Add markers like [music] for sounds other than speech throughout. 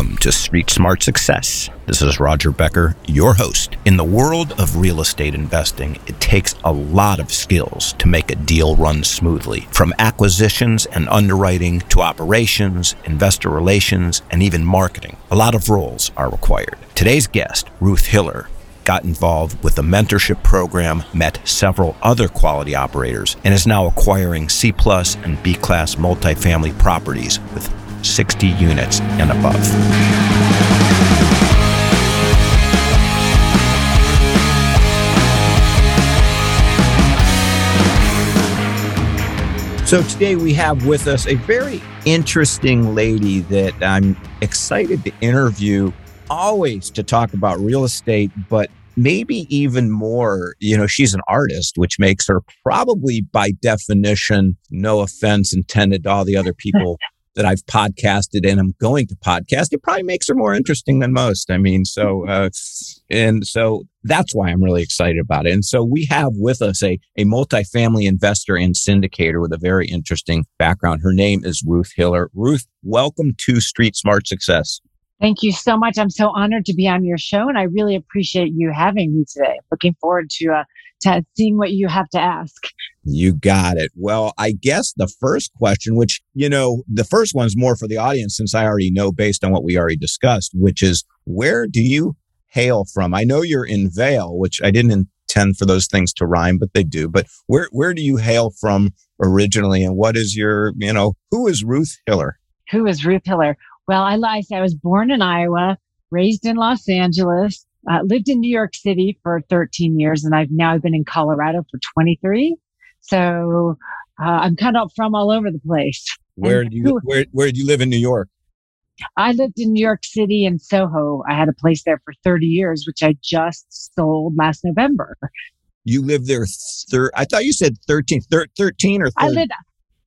Welcome to Street Smart Success. This is Roger Becker, your host. In the world of real estate investing, it takes a lot of skills to make a deal run smoothly. From acquisitions and underwriting to operations, investor relations, and even marketing, a lot of roles are required. Today's guest, Ruth Hiller, got involved with the mentorship program, met several other quality operators, and is now acquiring C plus and B class multifamily properties with 60 units and above. So today we have with us a very interesting lady that I'm excited to interview, always to talk about real estate, but maybe even more, you know, she's an artist, which makes her probably by definition, no offense intended to all the other people [laughs] that I've podcasted and I'm going to podcast, it probably makes her more interesting than most. I mean, so, [laughs] uh, and so that's why I'm really excited about it. And so we have with us a, a multifamily investor and syndicator with a very interesting background. Her name is Ruth Hiller. Ruth, welcome to Street Smart Success. Thank you so much. I'm so honored to be on your show and I really appreciate you having me today. Looking forward to, uh, to seeing what you have to ask. You got it. Well, I guess the first question, which, you know, the first one's more for the audience since I already know based on what we already discussed, which is where do you hail from? I know you're in Vail, which I didn't intend for those things to rhyme, but they do. But where, where do you hail from originally? And what is your, you know, who is Ruth Hiller? Who is Ruth Hiller? Well, I lied. I was born in Iowa, raised in Los Angeles, uh, lived in New York City for 13 years, and I've now been in Colorado for 23. So uh, I'm kind of from all over the place. Where do you where where do you live in New York? I lived in New York City in Soho. I had a place there for 30 years, which I just sold last November. You lived there thir- I thought you said 13, thir- 13 or 30. I lived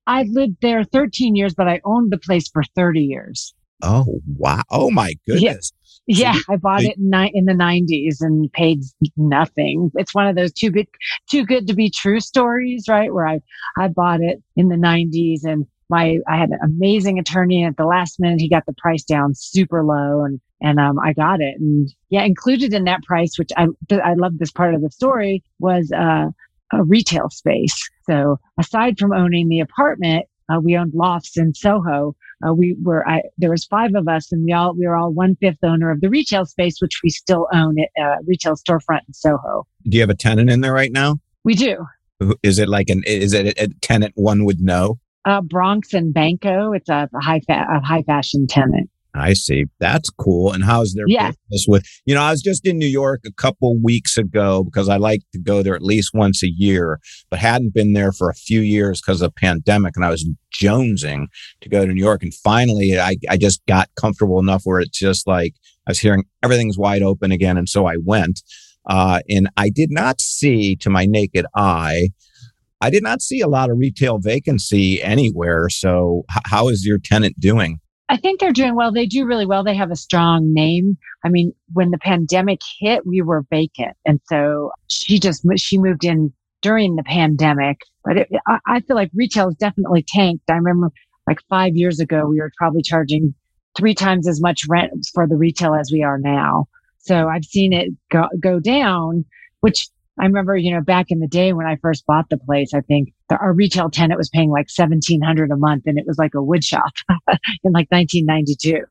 I lived there 13 years, but I owned the place for 30 years. Oh, wow. Oh my goodness. Yeah, I bought it in, ni- in the '90s and paid nothing. It's one of those too good, too good to be true stories, right? Where I I bought it in the '90s and my I had an amazing attorney. And at the last minute, he got the price down super low, and and um, I got it. And yeah, included in that price, which I I love this part of the story, was uh, a retail space. So aside from owning the apartment, uh, we owned lofts in Soho. Uh, we were I, there was five of us, and we all we were all one fifth owner of the retail space, which we still own at uh, retail storefront in Soho. Do you have a tenant in there right now? We do. Is it like an is it a, a tenant one would know? Uh, Bronx and Banco. It's a, a high fa- a high fashion tenant. I see. That's cool. And how's their yeah. business with, you know, I was just in New York a couple weeks ago because I like to go there at least once a year, but hadn't been there for a few years because of pandemic. And I was jonesing to go to New York. And finally, I, I just got comfortable enough where it's just like I was hearing everything's wide open again. And so I went. Uh, and I did not see to my naked eye, I did not see a lot of retail vacancy anywhere. So, h- how is your tenant doing? I think they're doing well. They do really well. They have a strong name. I mean, when the pandemic hit, we were vacant. And so she just, she moved in during the pandemic. But it, I, I feel like retail has definitely tanked. I remember like five years ago, we were probably charging three times as much rent for the retail as we are now. So I've seen it go, go down, which I remember, you know, back in the day when I first bought the place, I think the, our retail tenant was paying like 1700 a month and it was like a wood shop [laughs] in like 1992.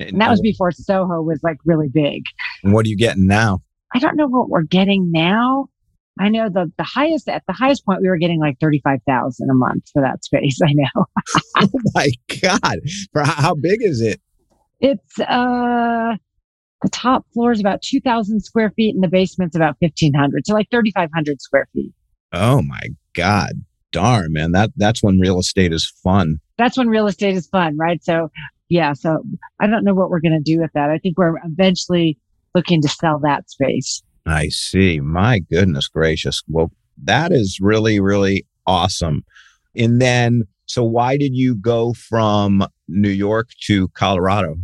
And, and that was before Soho was like really big. And what are you getting now? I don't know what we're getting now. I know the, the highest, at the highest point, we were getting like 35,000 a month for that space. [laughs] I know. [laughs] oh my God. For how big is it? It's, uh, the top floor is about 2,000 square feet and the basement's about 1,500. So like 3,500 square feet. Oh my God. Darn, man. That, that's when real estate is fun. That's when real estate is fun, right? So yeah. So I don't know what we're going to do with that. I think we're eventually looking to sell that space. I see. My goodness gracious. Well, that is really, really awesome. And then, so why did you go from New York to Colorado?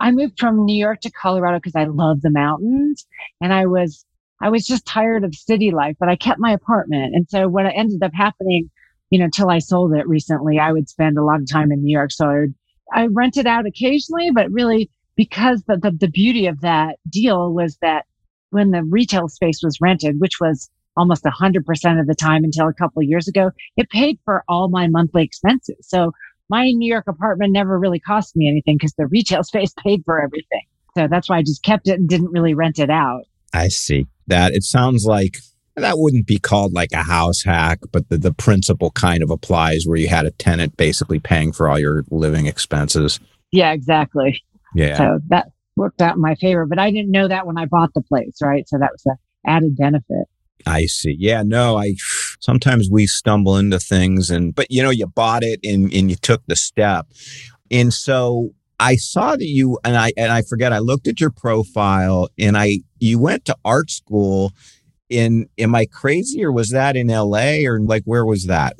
I moved from New York to Colorado because I love the mountains and I was I was just tired of city life, but I kept my apartment. And so what ended up happening, you know, till I sold it recently, I would spend a lot of time in New York. So I would, I rented out occasionally, but really because the, the, the beauty of that deal was that when the retail space was rented, which was almost 100% of the time until a couple years ago, it paid for all my monthly expenses. So my New York apartment never really cost me anything because the retail [laughs] space paid for everything. So that's why I just kept it and didn't really rent it out. I see that. It sounds like that wouldn't be called like a house hack, but the, the principle kind of applies where you had a tenant basically paying for all your living expenses. Yeah, exactly. Yeah. So that worked out in my favor, but I didn't know that when I bought the place, right? So that was an added benefit. I see. Yeah, no, I sometimes we stumble into things and but you know, you bought it and and you took the step. And so I saw that you and I and I forget I looked at your profile and I you went to art school in am I crazy or was that in LA or like where was that?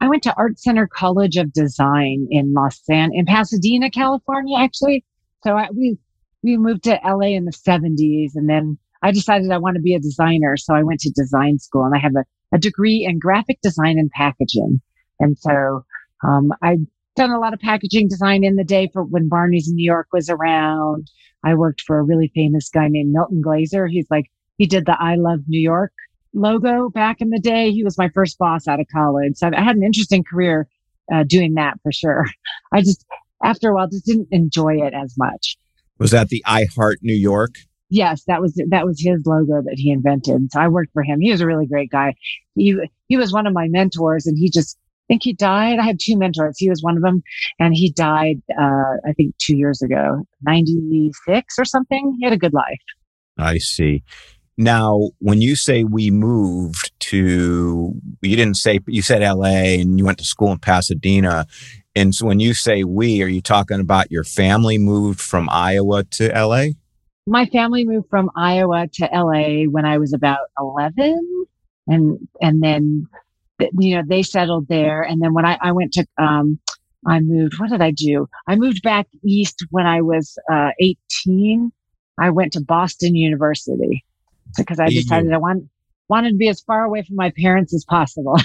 I went to Art Center College of Design in Los San in Pasadena, California actually. So I, we we moved to LA in the 70s and then I decided I want to be a designer. So I went to design school and I have a, a degree in graphic design and packaging. And so um, I've done a lot of packaging design in the day for when Barney's in New York was around. I worked for a really famous guy named Milton Glaser. He's like, he did the I Love New York logo back in the day. He was my first boss out of college. So I had an interesting career uh, doing that for sure. [laughs] I just, after a while, just didn't enjoy it as much. Was that the I Heart New York? Yes, that was that was his logo that he invented. So I worked for him. He was a really great guy. He he was one of my mentors, and he just I think he died. I had two mentors. He was one of them, and he died uh, I think two years ago, ninety six or something. He had a good life. I see. Now, when you say we moved to, you didn't say you said L.A. and you went to school in Pasadena. And so when you say we, are you talking about your family moved from Iowa to LA? My family moved from Iowa to LA when I was about 11 and and then you know they settled there and then when I, I went to um I moved what did I do? I moved back east when I was uh 18. I went to Boston University because I decided I want, wanted to be as far away from my parents as possible.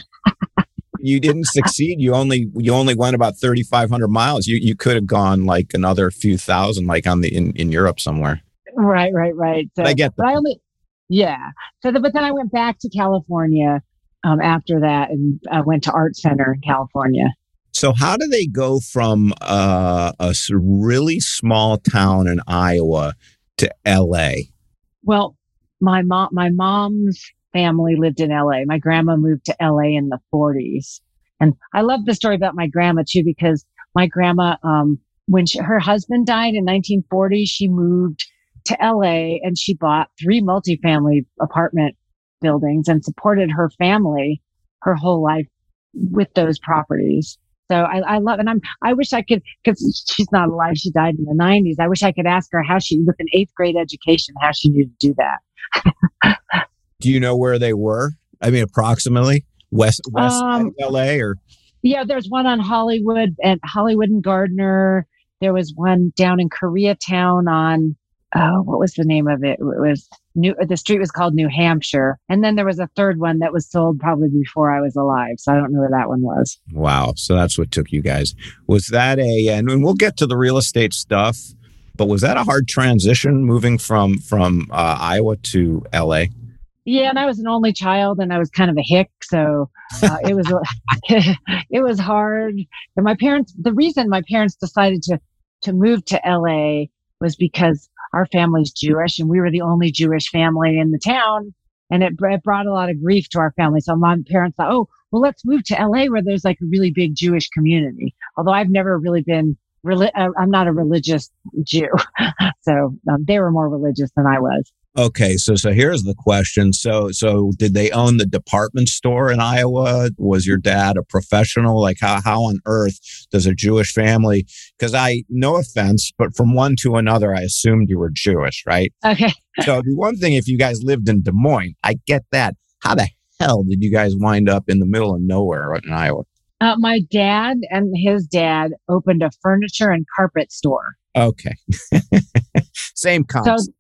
[laughs] you didn't succeed. You only you only went about thirty five hundred miles. You you could have gone like another few thousand, like on the in, in Europe somewhere. Right, right, right. So, I get, but I only yeah. So the, but then I went back to California um, after that, and I went to Art Center in California. So how do they go from uh, a really small town in Iowa to L.A.? Well, my mom, my mom's family lived in LA. My grandma moved to LA in the 40s. And I love the story about my grandma too, because my grandma, um, when she, her husband died in 1940, she moved to LA and she bought three multifamily apartment buildings and supported her family her whole life with those properties. So I, I love, and I'm, I wish I could, cause she's not alive. She died in the nineties. I wish I could ask her how she, with an eighth grade education, how she knew to do that. [laughs] Do you know where they were? I mean, approximately west west um, LA or yeah, there's one on Hollywood and Hollywood and Gardner. There was one down in Koreatown on oh, what was the name of it? It was New. The street was called New Hampshire, and then there was a third one that was sold probably before I was alive. So I don't know where that one was. Wow. So that's what took you guys. Was that a? And we'll get to the real estate stuff, but was that a hard transition moving from from uh, Iowa to L.A.? Yeah, and I was an only child, and I was kind of a hick, so uh, it was [laughs] it was hard. And my parents, the reason my parents decided to to move to LA was because our family's Jewish, and we were the only Jewish family in the town, and it, it brought a lot of grief to our family. So my parents thought, oh, well, let's move to LA where there's like a really big Jewish community. Although I've never really been uh, I'm not a religious Jew, [laughs] so um, they were more religious than I was. Okay, so so here's the question. So so did they own the department store in Iowa? Was your dad a professional? Like how how on earth does a Jewish family because I no offense, but from one to another I assumed you were Jewish, right? Okay. so the one thing if you guys lived in Des Moines, I get that. How the hell did you guys wind up in the middle of nowhere in Iowa? Uh, my dad and his dad opened a furniture and carpet store. Okay. [laughs] Same concept. So,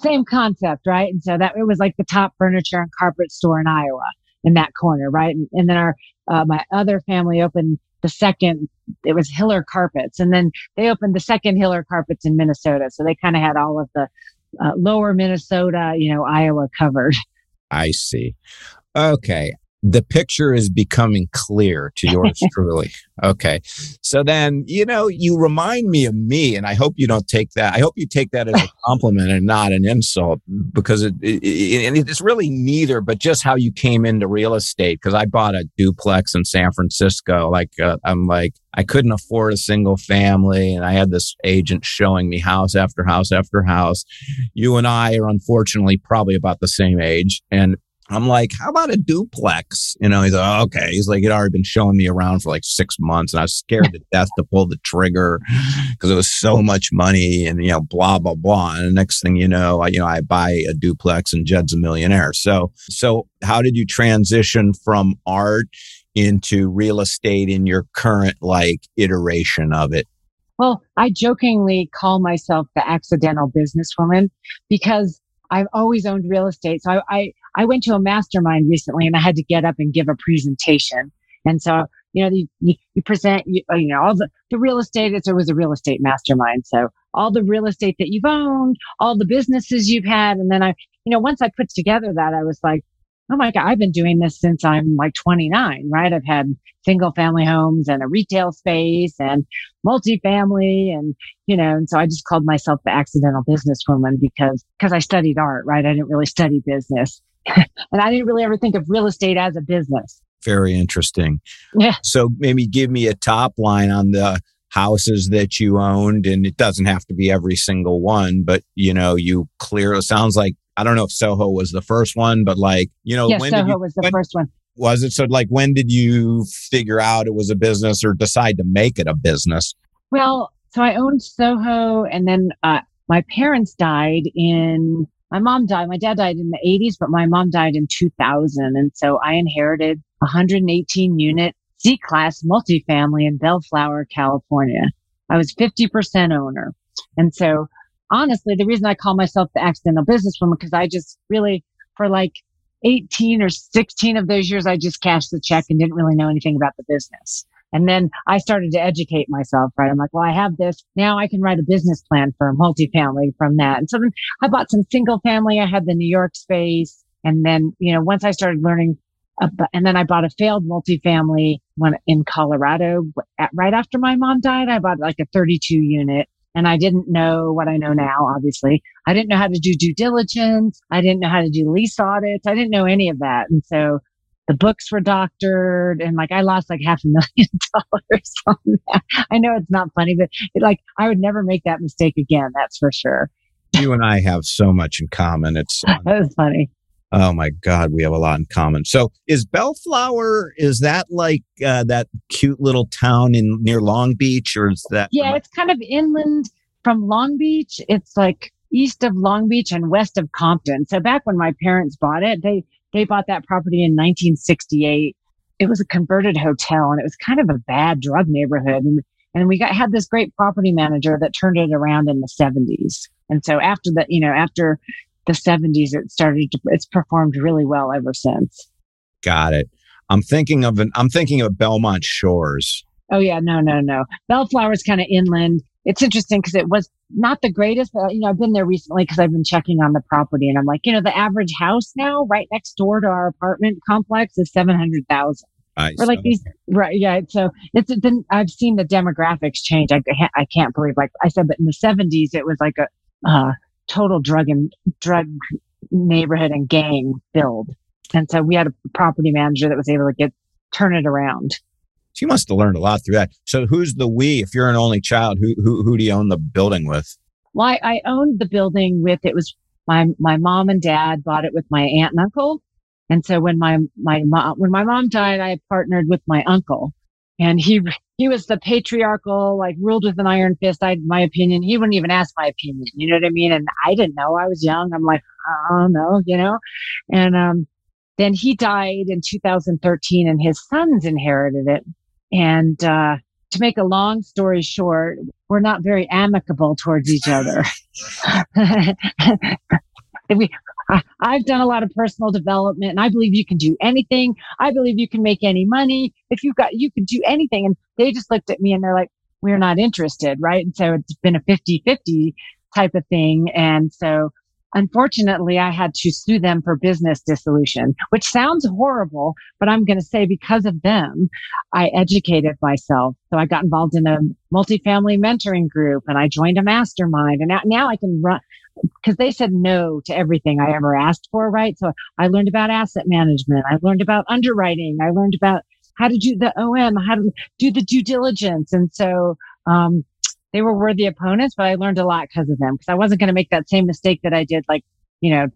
same concept, right? And so that it was like the top furniture and carpet store in Iowa in that corner, right? And, and then our uh, my other family opened the second, it was Hiller Carpets. And then they opened the second Hiller Carpets in Minnesota. So they kind of had all of the uh, lower Minnesota, you know, Iowa covered. I see. Okay the picture is becoming clear to [laughs] yours truly. Okay. So then, you know, you remind me of me, and I hope you don't take that. I hope you take that as a [laughs] compliment and not an insult because it, it, it, it's really neither, but just how you came into real estate. Cause I bought a duplex in San Francisco. Like, uh, I'm like, I couldn't afford a single family. And I had this agent showing me house after house after house. You and I are unfortunately probably about the same age. And I'm like, how about a duplex? You know, he's like, oh, okay. He's like, he'd already been showing me around for like six months and I was scared to death to pull the trigger because it was so much money and, you know, blah, blah, blah. And the next thing you know, I, you know, I buy a duplex and Jed's a millionaire. So, so how did you transition from art into real estate in your current like iteration of it? Well, I jokingly call myself the accidental businesswoman because I've always owned real estate. So I, I, I went to a mastermind recently and I had to get up and give a presentation. And so, you know, you, you, present, you, uh, you, know, all the, the real estate, it's always a real estate mastermind. So all the real estate that you've owned, all the businesses you've had. And then I, you know, once I put together that, I was like, oh my God, I've been doing this since I'm like 29, right? I've had single family homes and a retail space and multifamily and, you know, and so I just called myself the accidental businesswoman because, because I studied art, right? I didn't really study business [laughs] and I didn't really ever think of real estate as a business. Very interesting. Yeah. So maybe give me a top line on the houses that you owned and it doesn't have to be every single one but you know you clear it sounds like I don't know if Soho was the first one, but like, you know, when Soho you, was the when, first one. Was it? So like, when did you figure out it was a business or decide to make it a business? Well, so I owned Soho and then, uh, my parents died in, my mom died, my dad died in the 80s, but my mom died in 2000. And so I inherited 118 unit C class multifamily in Bellflower, California. I was 50% owner. And so honestly, the reason I call myself the accidental businesswoman, because I just really, for like 18 or 16 of those years, I just cashed the check and didn't really know anything about the business. And then I started to educate myself, right? I'm like, well, I have this. Now I can write a business plan for a multifamily from that. And so then I bought some single family. I had the New York space. And then, you know, once I started learning, about, and then I bought a failed multifamily when in Colorado at, right after my mom died. I bought like a 32 unit and I didn't know what I know now, obviously. I didn't know how to do due diligence. I didn't know how to do lease audits. I didn't know any of that. And so the books were doctored and like I lost like half a [laughs] million dollars on that. I know it's not funny, but it, like I would never make that mistake again. That's for sure. You and I have so much in common. It's [laughs] that was funny. Oh my God, we have a lot in common. So is Bellflower, is that like uh, that cute little town in near Long Beach or is that? Yeah, it's kind of inland from Long Beach. It's like east of Long Beach and west of Compton. So back when my parents bought it, they, they bought that property in 1968. It was a converted hotel and it was kind of a bad drug neighborhood. And, and we got, had this great property manager that turned it around in the seventies. And so after that, you know, after the 70s it started to it's performed really well ever since got it i'm thinking of an i'm thinking of belmont shores oh yeah no no no bellflower's kind of inland it's interesting because it was not the greatest but you know i've been there recently because i've been checking on the property and i'm like you know the average house now right next door to our apartment complex is 700000 We're like these, right? Yeah. So it's been, I've seen the demographics change. I, I can't believe, like I said, but in the seventies, it was like a, uh, total drug and drug neighborhood and gang filled. And so we had a property manager that was able to get turn it around. She must have learned a lot through that. So who's the we? If you're an only child, who who who do you own the building with? Well, I, I owned the building with it was my my mom and dad bought it with my aunt and uncle. And so when my my mom when my mom died, I partnered with my uncle and he he was the patriarchal, like ruled with an iron fist. I, my opinion. He wouldn't even ask my opinion. You know what I mean? And I didn't know. I was young. I'm like, oh no, you know. And um, then he died in 2013, and his sons inherited it. And uh, to make a long story short, we're not very amicable towards each other. [laughs] [laughs] we, I, I've done a lot of personal development and I believe you can do anything. I believe you can make any money. If you've got, you can do anything. And they just looked at me and they're like, we're not interested. Right. And so it's been a 50 50 type of thing. And so Unfortunately, I had to sue them for business dissolution, which sounds horrible, but I'm going to say because of them, I educated myself. So I got involved in a multifamily mentoring group and I joined a mastermind and now, I can run because they said no to everything I ever asked for. Right. So I learned about asset management. I learned about underwriting. I learned about how to do the OM, how to do the due diligence. And so, um, they were worthy opponents, but I learned a lot because of them because I wasn't going to make that same mistake that I did like, you know,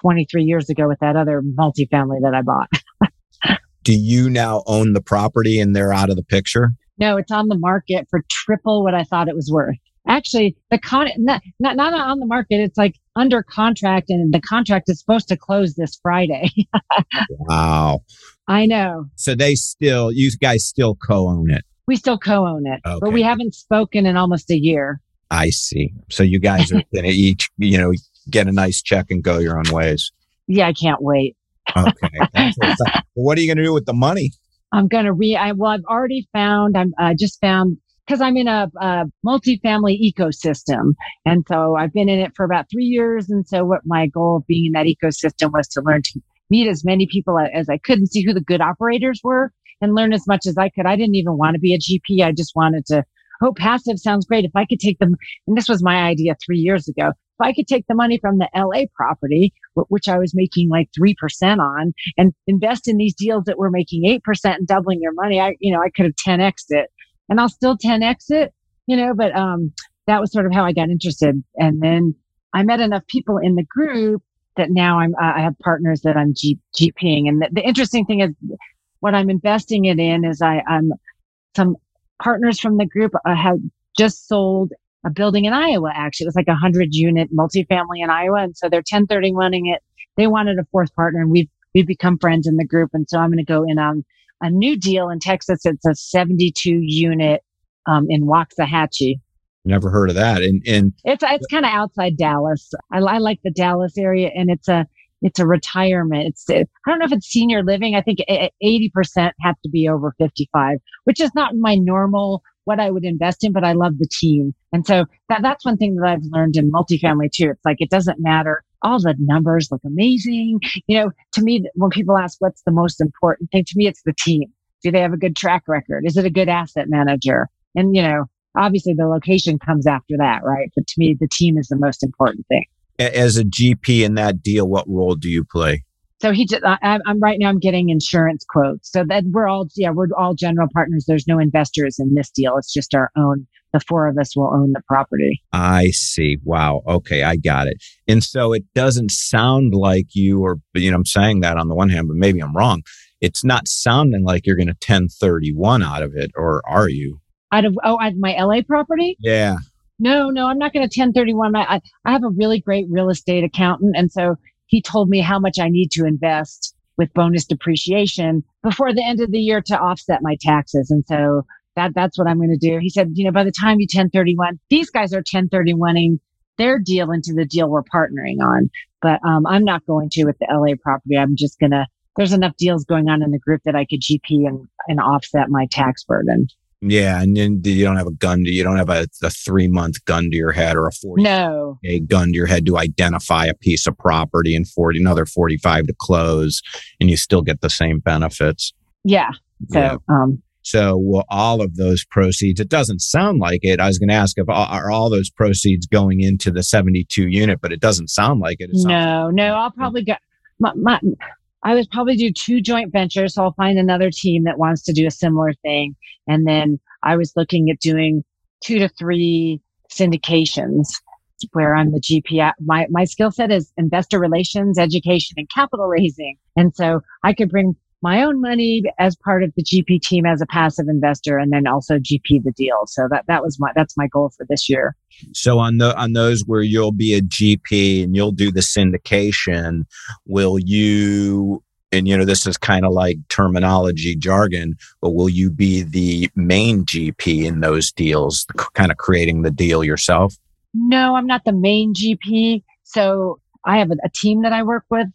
23 years ago with that other multifamily that I bought. [laughs] Do you now own the property and they're out of the picture? No, it's on the market for triple what I thought it was worth. Actually, the con not, not not on the market. It's like under contract, and the contract is supposed to close this Friday. [laughs] wow. I know. So they still, you guys still co-own it. We still co-own it, okay. but we haven't spoken in almost a year. I see. So you guys are [laughs] going to each, you know, get a nice check and go your own ways. Yeah, I can't wait. okay. [laughs] what are you going to do with the money? I'm going to re. I, well, I've already found. I'm. I just found because I'm in a, a multifamily ecosystem, and so I've been in it for about three years. And so, what my goal of being in that ecosystem was to learn to meet as many people as I could and see who the good operators were and learn as much as I could. I didn't even want to be a GP. I just wanted to, oh, passive sounds great. If I could take them, and this was my idea three years ago, if I could take the money from the LA property, which I was making like 3% on and invest in these deals that were making 8% and doubling your money, I, you know, I could have 10x it and I'll still 10x it, you know, but, um, that was sort of how I got interested. And then I met enough people in the group that now I'm, uh, I have partners that I'm G- GPing. And the, the interesting thing is what I'm investing it in is I, I'm some partners from the group uh, have just sold a building in Iowa. Actually, it was like a hundred unit multifamily in Iowa. And so they're 1031ing it. They wanted a fourth partner and we've, we've become friends in the group. And so I'm going to go in on a new deal in Texas. It's a 72 unit, um, in Waxahachie. Never heard of that. And, and it's, it's kind of outside Dallas. I, I like the Dallas area and it's a, it's a retirement. It's, uh, I don't know if it's senior living. I think eh, eh, 80% have to be over 55, which is not my normal, what I would invest in, but I love the team. And so that, that's one thing that I've learned in multifamily too. It's like, it doesn't matter. All the numbers look amazing. You know, to me, when people ask what's the most important thing, to me, it's the team. Do they have a good track record? Is it a good asset manager? And, you know, obviously the location comes after that, right? But to me, the team is the most important thing as a GP in that deal, what role do you play? So he just, I, am right now, I'm getting insurance quotes. So that we're all, yeah, we're all general partners. There's no investors in this deal. It's just our own, the four of us will own the property. I see. Wow. Okay. I got it. And so it doesn't sound like you are, you know, I'm saying that on the one hand, but maybe I'm wrong. It's not sounding like you're going to 1031 out of it, or are you? Out of, oh, out of my LA property? Yeah no, no, I'm not going to 1031. I, I have a really great real estate accountant. And so he told me how much I need to invest with bonus depreciation before the end of the year to offset my taxes. And so that, that's what I'm going to do. He said, you know, by the time you 1031, these guys are 1031ing their deal into the deal we're partnering on. But, um, I'm not going to with the LA property. I'm just going to, there's enough deals going on in the group that I could GP and, and offset my tax burden. Yeah, and then you don't have a gun to you don't have a, a three month gun to your head or a forty no a gun to your head to identify a piece of property and forty another forty five to close, and you still get the same benefits. Yeah. So yeah. um. So will all of those proceeds? It doesn't sound like it. I was going to ask if are all those proceeds going into the seventy-two unit, but it doesn't sound like it. it no, like no. I'll probably get my, my I would probably do two joint ventures. So I'll find another team that wants to do a similar thing. And then I was looking at doing two to three syndications where I'm the GP. My, my skill set is investor relations, education, and capital raising. And so I could bring my own money as part of the GP team as a passive investor and then also GP the deal. So that, that was my, that's my goal for this year. So on the, on those where you'll be a GP and you'll do the syndication, will you, and you know, this is kind of like terminology jargon, but will you be the main GP in those deals, kind of creating the deal yourself? No, I'm not the main GP. So I have a, a team that I work with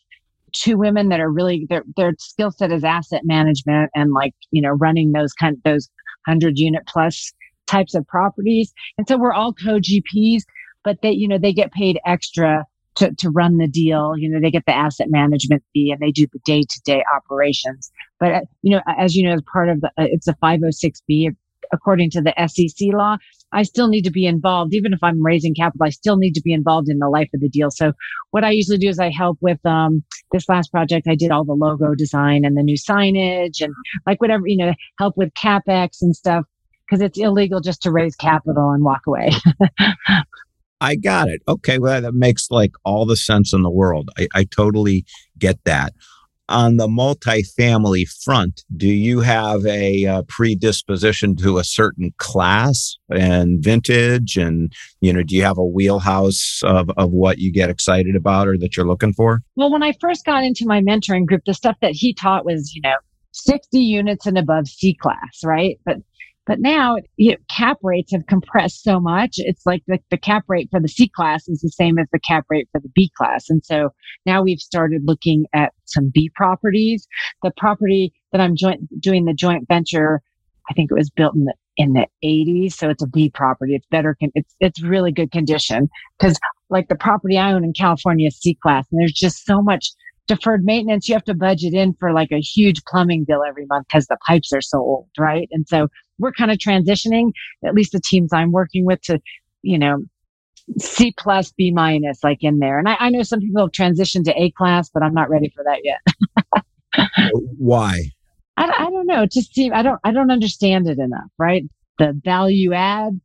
two women that are really their their skill set is asset management and like you know running those kind of those 100 unit plus types of properties. And so we're all co gps but they you know they get paid extra to, to run the deal. You know they get the asset management fee and they do the day-to-day operations. But uh, you know as you know as part of the uh, it's a 506b according to the sec law I still need to be involved. Even if I'm raising capital, I still need to be involved in the life of the deal. So what I usually do is I help with, um, this last project. I did all the logo design and the new signage and like whatever, you know, help with CapEx and stuff because it's illegal just to raise capital and walk away. [laughs] I got it. Okay. Well, that makes like all the sense in the world. I, I totally get that on the multifamily front, do you have a, uh, predisposition to a certain class and vintage? And, you know, do you have a wheelhouse of, of what you get excited about or that you're looking for? Well, when I first got into my mentoring group, the stuff that he taught was, you know, 60 units and above C class, right? But but now you know, cap rates have compressed so much. It's like the, the cap rate for the C class is the same as the cap rate for the B class. And so now we've started looking at some B properties. The property that I'm joint, doing the joint venture, I think it was built in the in the 80s. So it's a B property. It's better. Con- it's, it's really good condition because like the property I own in California is C class and there's just so much deferred maintenance. You have to budget in for like a huge plumbing bill every month because the pipes are so old. Right. And so we're kind of transitioning, at least the teams I'm working with to, you know, C plus, B minus, like in there. And I, I know some people have transitioned to A class, but I'm not ready for that yet. [laughs] Why? I, I don't know. It just seems I don't I don't understand it enough, right? The value add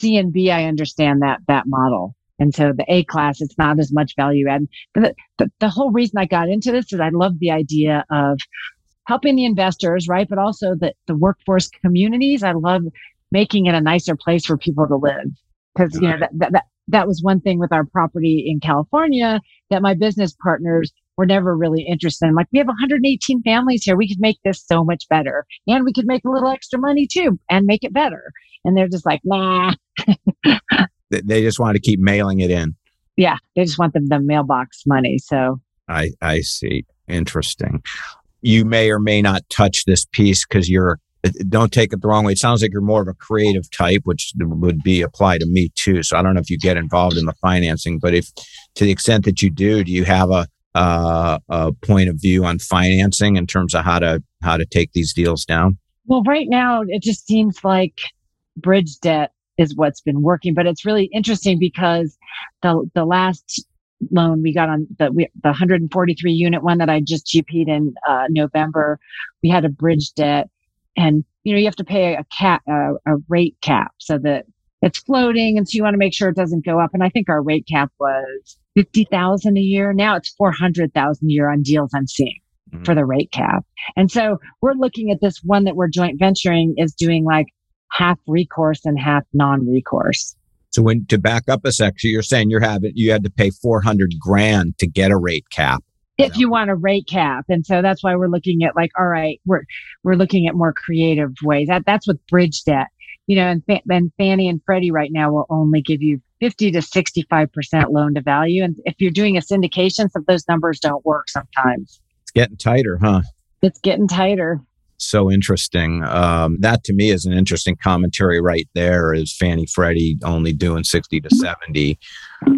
C and B, I understand that that model. And so the A class, it's not as much value add. But the, the, the whole reason I got into this is I love the idea of helping the investors, right? But also the, the workforce communities. I love making it a nicer place for people to live. Cause, you know, that, that, that, that was one thing with our property in California that my business partners were never really interested in. Like, we have 118 families here. We could make this so much better. And we could make a little extra money too and make it better. And they're just like, nah. [laughs] they just want to keep mailing it in. Yeah. They just want the, the mailbox money. So I, I see. Interesting you may or may not touch this piece because you're don't take it the wrong way. It sounds like you're more of a creative type, which would be apply to me too. So I don't know if you get involved in the financing, but if to the extent that you do, do you have a uh, a point of view on financing in terms of how to how to take these deals down? Well, right now it just seems like bridge debt is what's been working, but it's really interesting because the the last loan we got on the we, the 143 unit one that I just GP'd in uh, November. We had a bridge debt, and you know you have to pay a cap uh, a rate cap so that it's floating, and so you want to make sure it doesn't go up. And I think our rate cap was fifty thousand a year. Now it's four hundred thousand a year on deals I'm seeing mm-hmm. for the rate cap. And so we're looking at this one that we're joint venturing is doing like half recourse and half non-recourse. So when to back up a section, you're saying you're having you had to pay 400 grand to get a rate cap. If you want a rate cap. And so that's why we're looking at like, all right, we're, we're looking at more creative ways. That, that's with bridge debt, you know, and, and Fannie and Freddie right now will only give you 50 to 65% loan to value. And if you're doing a syndication, some of those numbers don't work sometimes. It's getting tighter, huh? It's getting tighter so interesting. Um, that to me is an interesting commentary right there. Is Fannie Freddie only doing sixty to seventy?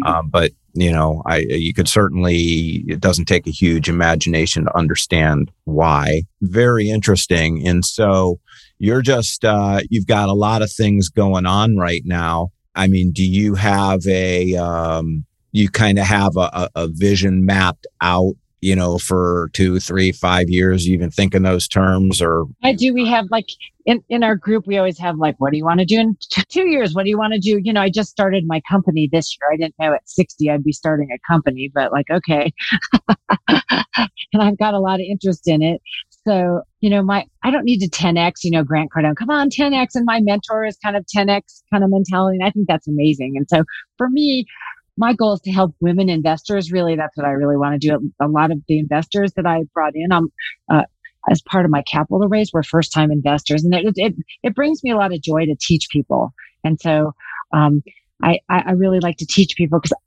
Um, but you know, I you could certainly it doesn't take a huge imagination to understand why. Very interesting. And so you're just uh, you've got a lot of things going on right now. I mean, do you have a um, you kind of have a, a vision mapped out you know, for two, three, five years, you even think in those terms or? I do. We have like in, in our group, we always have like, what do you want to do in t- two years? What do you want to do? You know, I just started my company this year. I didn't know at 60 I'd be starting a company, but like, okay. [laughs] and I've got a lot of interest in it. So, you know, my, I don't need to 10X, you know, Grant Cardone, come on, 10X. And my mentor is kind of 10X kind of mentality. And I think that's amazing. And so for me, my goal is to help women investors. Really, that's what I really want to do. A lot of the investors that I brought in, um, uh, as part of my capital raise, were first time investors, and it, it it brings me a lot of joy to teach people. And so, um, I I really like to teach people because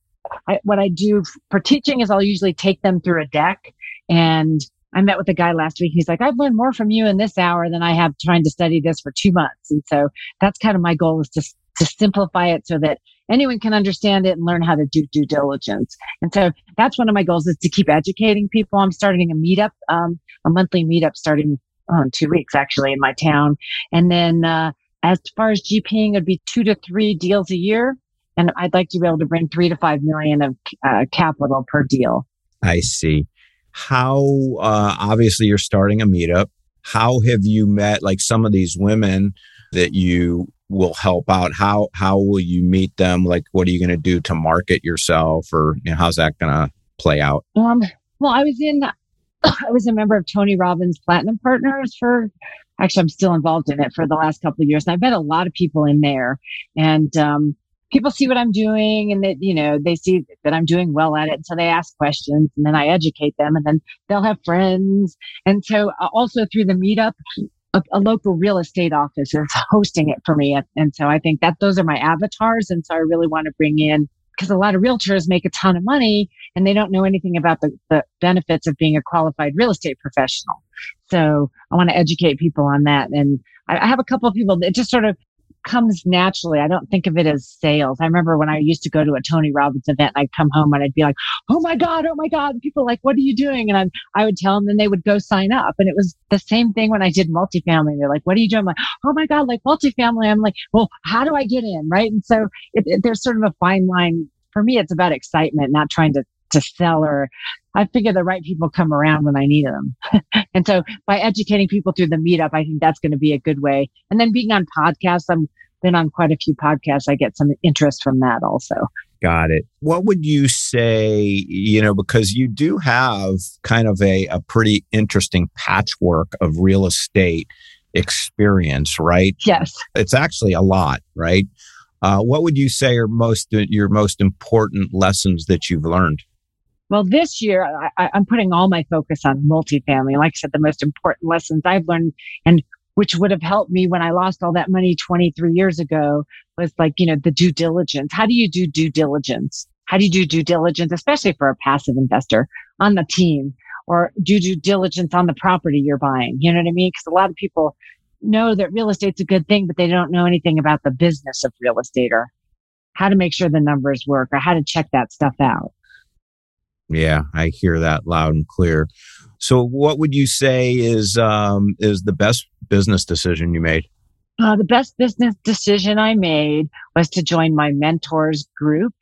I, what I do for teaching is I'll usually take them through a deck and I met with a guy last week. He's like, I've learned more from you in this hour than I have trying to study this for two months. And so that's kind of my goal is to, to simplify it so that anyone can understand it and learn how to do due diligence. And so that's one of my goals is to keep educating people. I'm starting a meetup, um, a monthly meetup starting oh, in two weeks actually in my town. And then, uh, as far as GPing, it'd be two to three deals a year. And I'd like to be able to bring three to five million of uh, capital per deal. I see. How, uh, obviously, you're starting a meetup. How have you met like some of these women that you will help out? How how will you meet them? Like, what are you going to do to market yourself, or you know, how's that going to play out? Um, well, I was in, [coughs] I was a member of Tony Robbins Platinum Partners for actually i'm still involved in it for the last couple of years and i've met a lot of people in there and um, people see what i'm doing and that you know they see that i'm doing well at it and so they ask questions and then i educate them and then they'll have friends and so uh, also through the meetup a, a, local real estate office is hosting it for me and so i think that those are my avatars and so i really want to bring in because a lot of realtors make a ton of money and they don't know anything about the, the benefits of being a qualified real estate professional. So I want to educate people on that. And I, I have a couple of people that just sort of comes naturally. I don't think of it as sales. I remember when I used to go to a Tony Robbins event, I'd come home and I'd be like, "Oh my god, oh my god!" People like, "What are you doing?" And I'm, I would tell them, and they would go sign up. And it was the same thing when I did multifamily. They're like, "What are you doing?" I'm like, "Oh my god, like multifamily." I'm like, "Well, how do I get in?" Right? And so it, it, there's sort of a fine line. For me, it's about excitement, not trying to to sell or I figure the right people come around when I need them. [laughs] and so by educating people through the meetup, I think that's going to be a good way. And then being on podcasts, I'm been on quite a few podcasts. I get some interest from that also. Got it. What would you say, you know, because you do have kind of a, a pretty interesting patchwork of real estate experience, right? Yes. It's actually a lot, right? Uh, what would you say are most your most important lessons that you've learned? Well, this year I, am putting all my focus on multifamily. Like I said, the most important lessons I've learned and which would have helped me when I lost all that money 23 years ago was like, you know, the due diligence. How do you do due diligence? How do you do due diligence, especially for a passive investor on the team or do due diligence on the property you're buying? You know what I mean? Because a lot of people know that real estate's a good thing, but they don't know anything about the business of real estate or how to make sure the numbers work or how to check that stuff out. Yeah, I hear that loud and clear. So, what would you say is um, is the best business decision you made? Uh, the best business decision I made was to join my mentors group.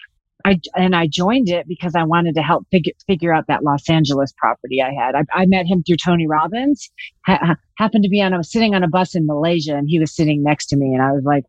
I, and I joined it because I wanted to help figure, figure out that Los Angeles property I had. I, I met him through Tony Robbins. Ha, happened to be on, I was sitting on a bus in Malaysia and he was sitting next to me. And I was like,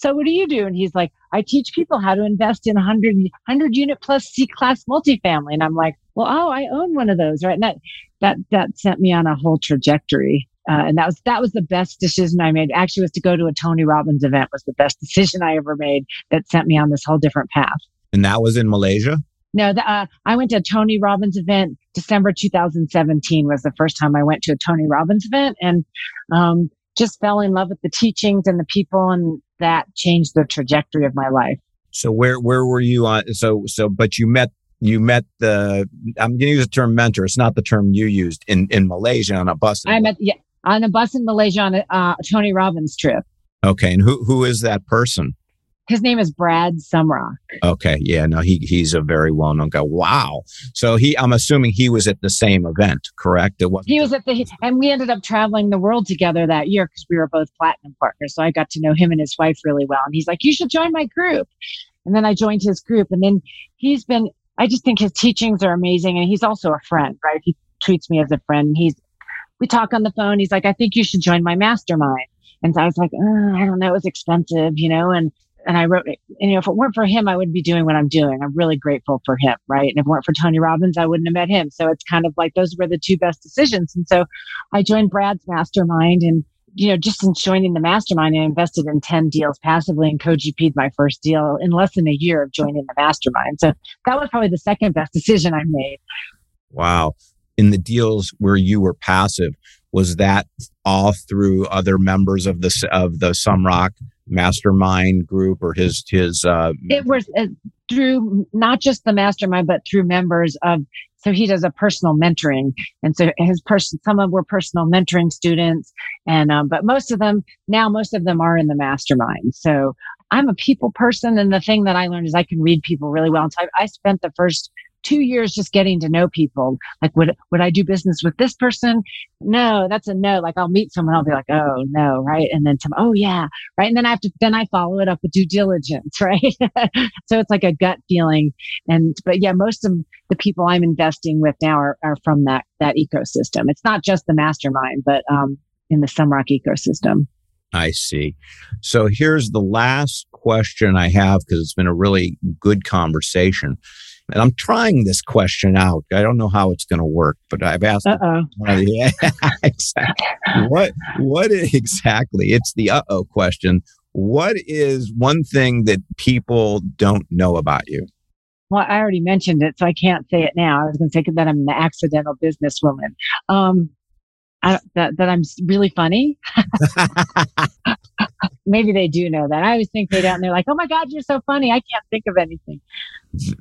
so what do you do? And he's like, I teach people how to invest in 100, 100 unit plus C class multifamily. And I'm like, well, oh, I own one of those, right? And that, that, that sent me on a whole trajectory. Uh, and that was, that was the best decision I made. Actually was to go to a Tony Robbins event was the best decision I ever made that sent me on this whole different path. And that was in Malaysia? No, the, uh, I went to a Tony Robbins event. December 2017 was the first time I went to a Tony Robbins event and, um, just fell in love with the teachings and the people and that changed the trajectory of my life. So where where were you on? So so but you met you met the I'm going to use the term mentor. It's not the term you used in in Malaysia on a bus. I met yeah on a bus in Malaysia on a uh, Tony Robbins trip. Okay, and who who is that person? His name is Brad Sumrock. Okay, yeah, no, he he's a very well known guy. Wow. So he, I'm assuming he was at the same event, correct? It was. He was at the, and we ended up traveling the world together that year because we were both platinum partners. So I got to know him and his wife really well. And he's like, "You should join my group." And then I joined his group, and then he's been. I just think his teachings are amazing, and he's also a friend, right? He treats me as a friend. He's. We talk on the phone. He's like, "I think you should join my mastermind." And so I was like, oh, I don't know, it was expensive, you know, and and I wrote, you know, if it weren't for him, I wouldn't be doing what I'm doing. I'm really grateful for him, right? And if it weren't for Tony Robbins, I wouldn't have met him. So it's kind of like those were the two best decisions. And so I joined Brad's mastermind and, you know, just in joining the mastermind, I invested in 10 deals passively and co-GP'd my first deal in less than a year of joining the mastermind. So that was probably the second best decision I made. Wow. In the deals where you were passive, was that all through other members of the of the Sumrock mastermind group or his his uh it was uh, through not just the mastermind but through members of so he does a personal mentoring. And so his person some of were personal mentoring students and um, but most of them now most of them are in the mastermind. So i'm a people person and the thing that i learned is i can read people really well. And so I, I spent the first two years just getting to know people. Like, would, would I do business with this person? No, that's a no. Like I'll meet someone, I'll be like, oh no, right. And then some, oh yeah, right. And then I have to, then I follow it up with due diligence, [laughs] right? so it's like a gut feeling. And, but yeah, most of the people I'm investing with now are, are from that, that ecosystem. It's not just the mastermind, but, um, in the Sumrock ecosystem. I see. So here's the last question I have because it's been a really good conversation. And I'm trying this question out. I don't know how it's going to work, but I've asked. Uh-oh. [laughs] Yeah, exactly. what? What exactly? It's the uh-oh question. What is one thing that people don't know about you? Well, I already mentioned it, so I can't say it now. I was going to say that I'm an accidental businesswoman. Um, I, that that I'm really funny. [laughs] Maybe they do know that. I always think they don't. they're like, "Oh my God, you're so funny! I can't think of anything."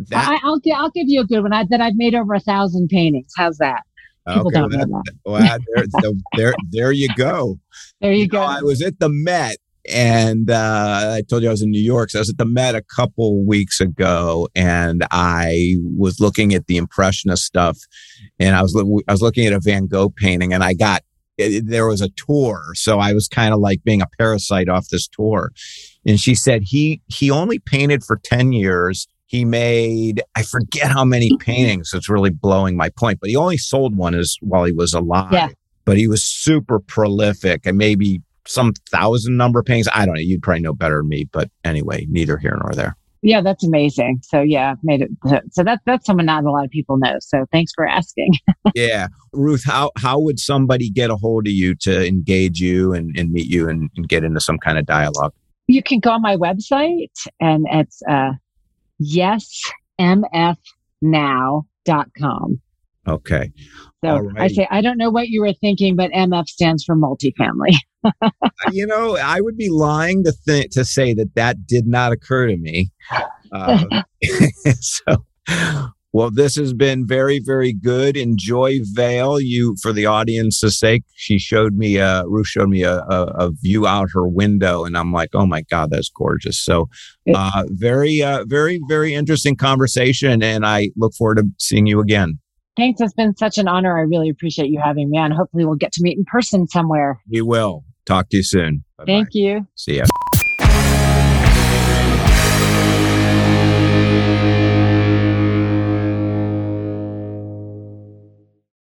That, I, will I'll give you a good one. I, that I've made over a thousand paintings. How's that? People okay, don't know that. Well, there, there, there you go. [laughs] There you, you go. Know, I was at the Met and uh, I told you I was in New York. So I was at the Met a couple weeks ago, and I was looking at the impressionist stuff, and I was I was looking at a Van Gogh painting, and I got it, there was a tour, so I was kind of like being a parasite off this tour. And she said he he only painted for ten years. He made I forget how many [laughs] paintings. It's really blowing my point, but he only sold one as while he was alive. Yeah. But he was super prolific, and maybe some thousand number of paintings. I don't know. You'd probably know better than me, but anyway, neither here nor there. Yeah, that's amazing. So yeah, made it. So that that's someone not a lot of people know. So thanks for asking. [laughs] yeah, Ruth, how how would somebody get a hold of you to engage you and, and meet you and, and get into some kind of dialogue? You can go on my website and it's uh, yesmfnow.com. Okay. So I say I don't know what you were thinking, but MF stands for multifamily. [laughs] you know, I would be lying to think to say that that did not occur to me. Uh, [laughs] [laughs] so, well, this has been very, very good. Enjoy Vail. You, for the audience's sake, she showed me, uh, Ruth showed me a, a, a, view out her window, and I'm like, oh my god, that's gorgeous. So, uh, very, uh, very, very interesting conversation, and I look forward to seeing you again. Thanks. It's been such an honor. I really appreciate you having me on. Hopefully, we'll get to meet in person somewhere. We will. Talk to you soon. Bye-bye. Thank you. See ya.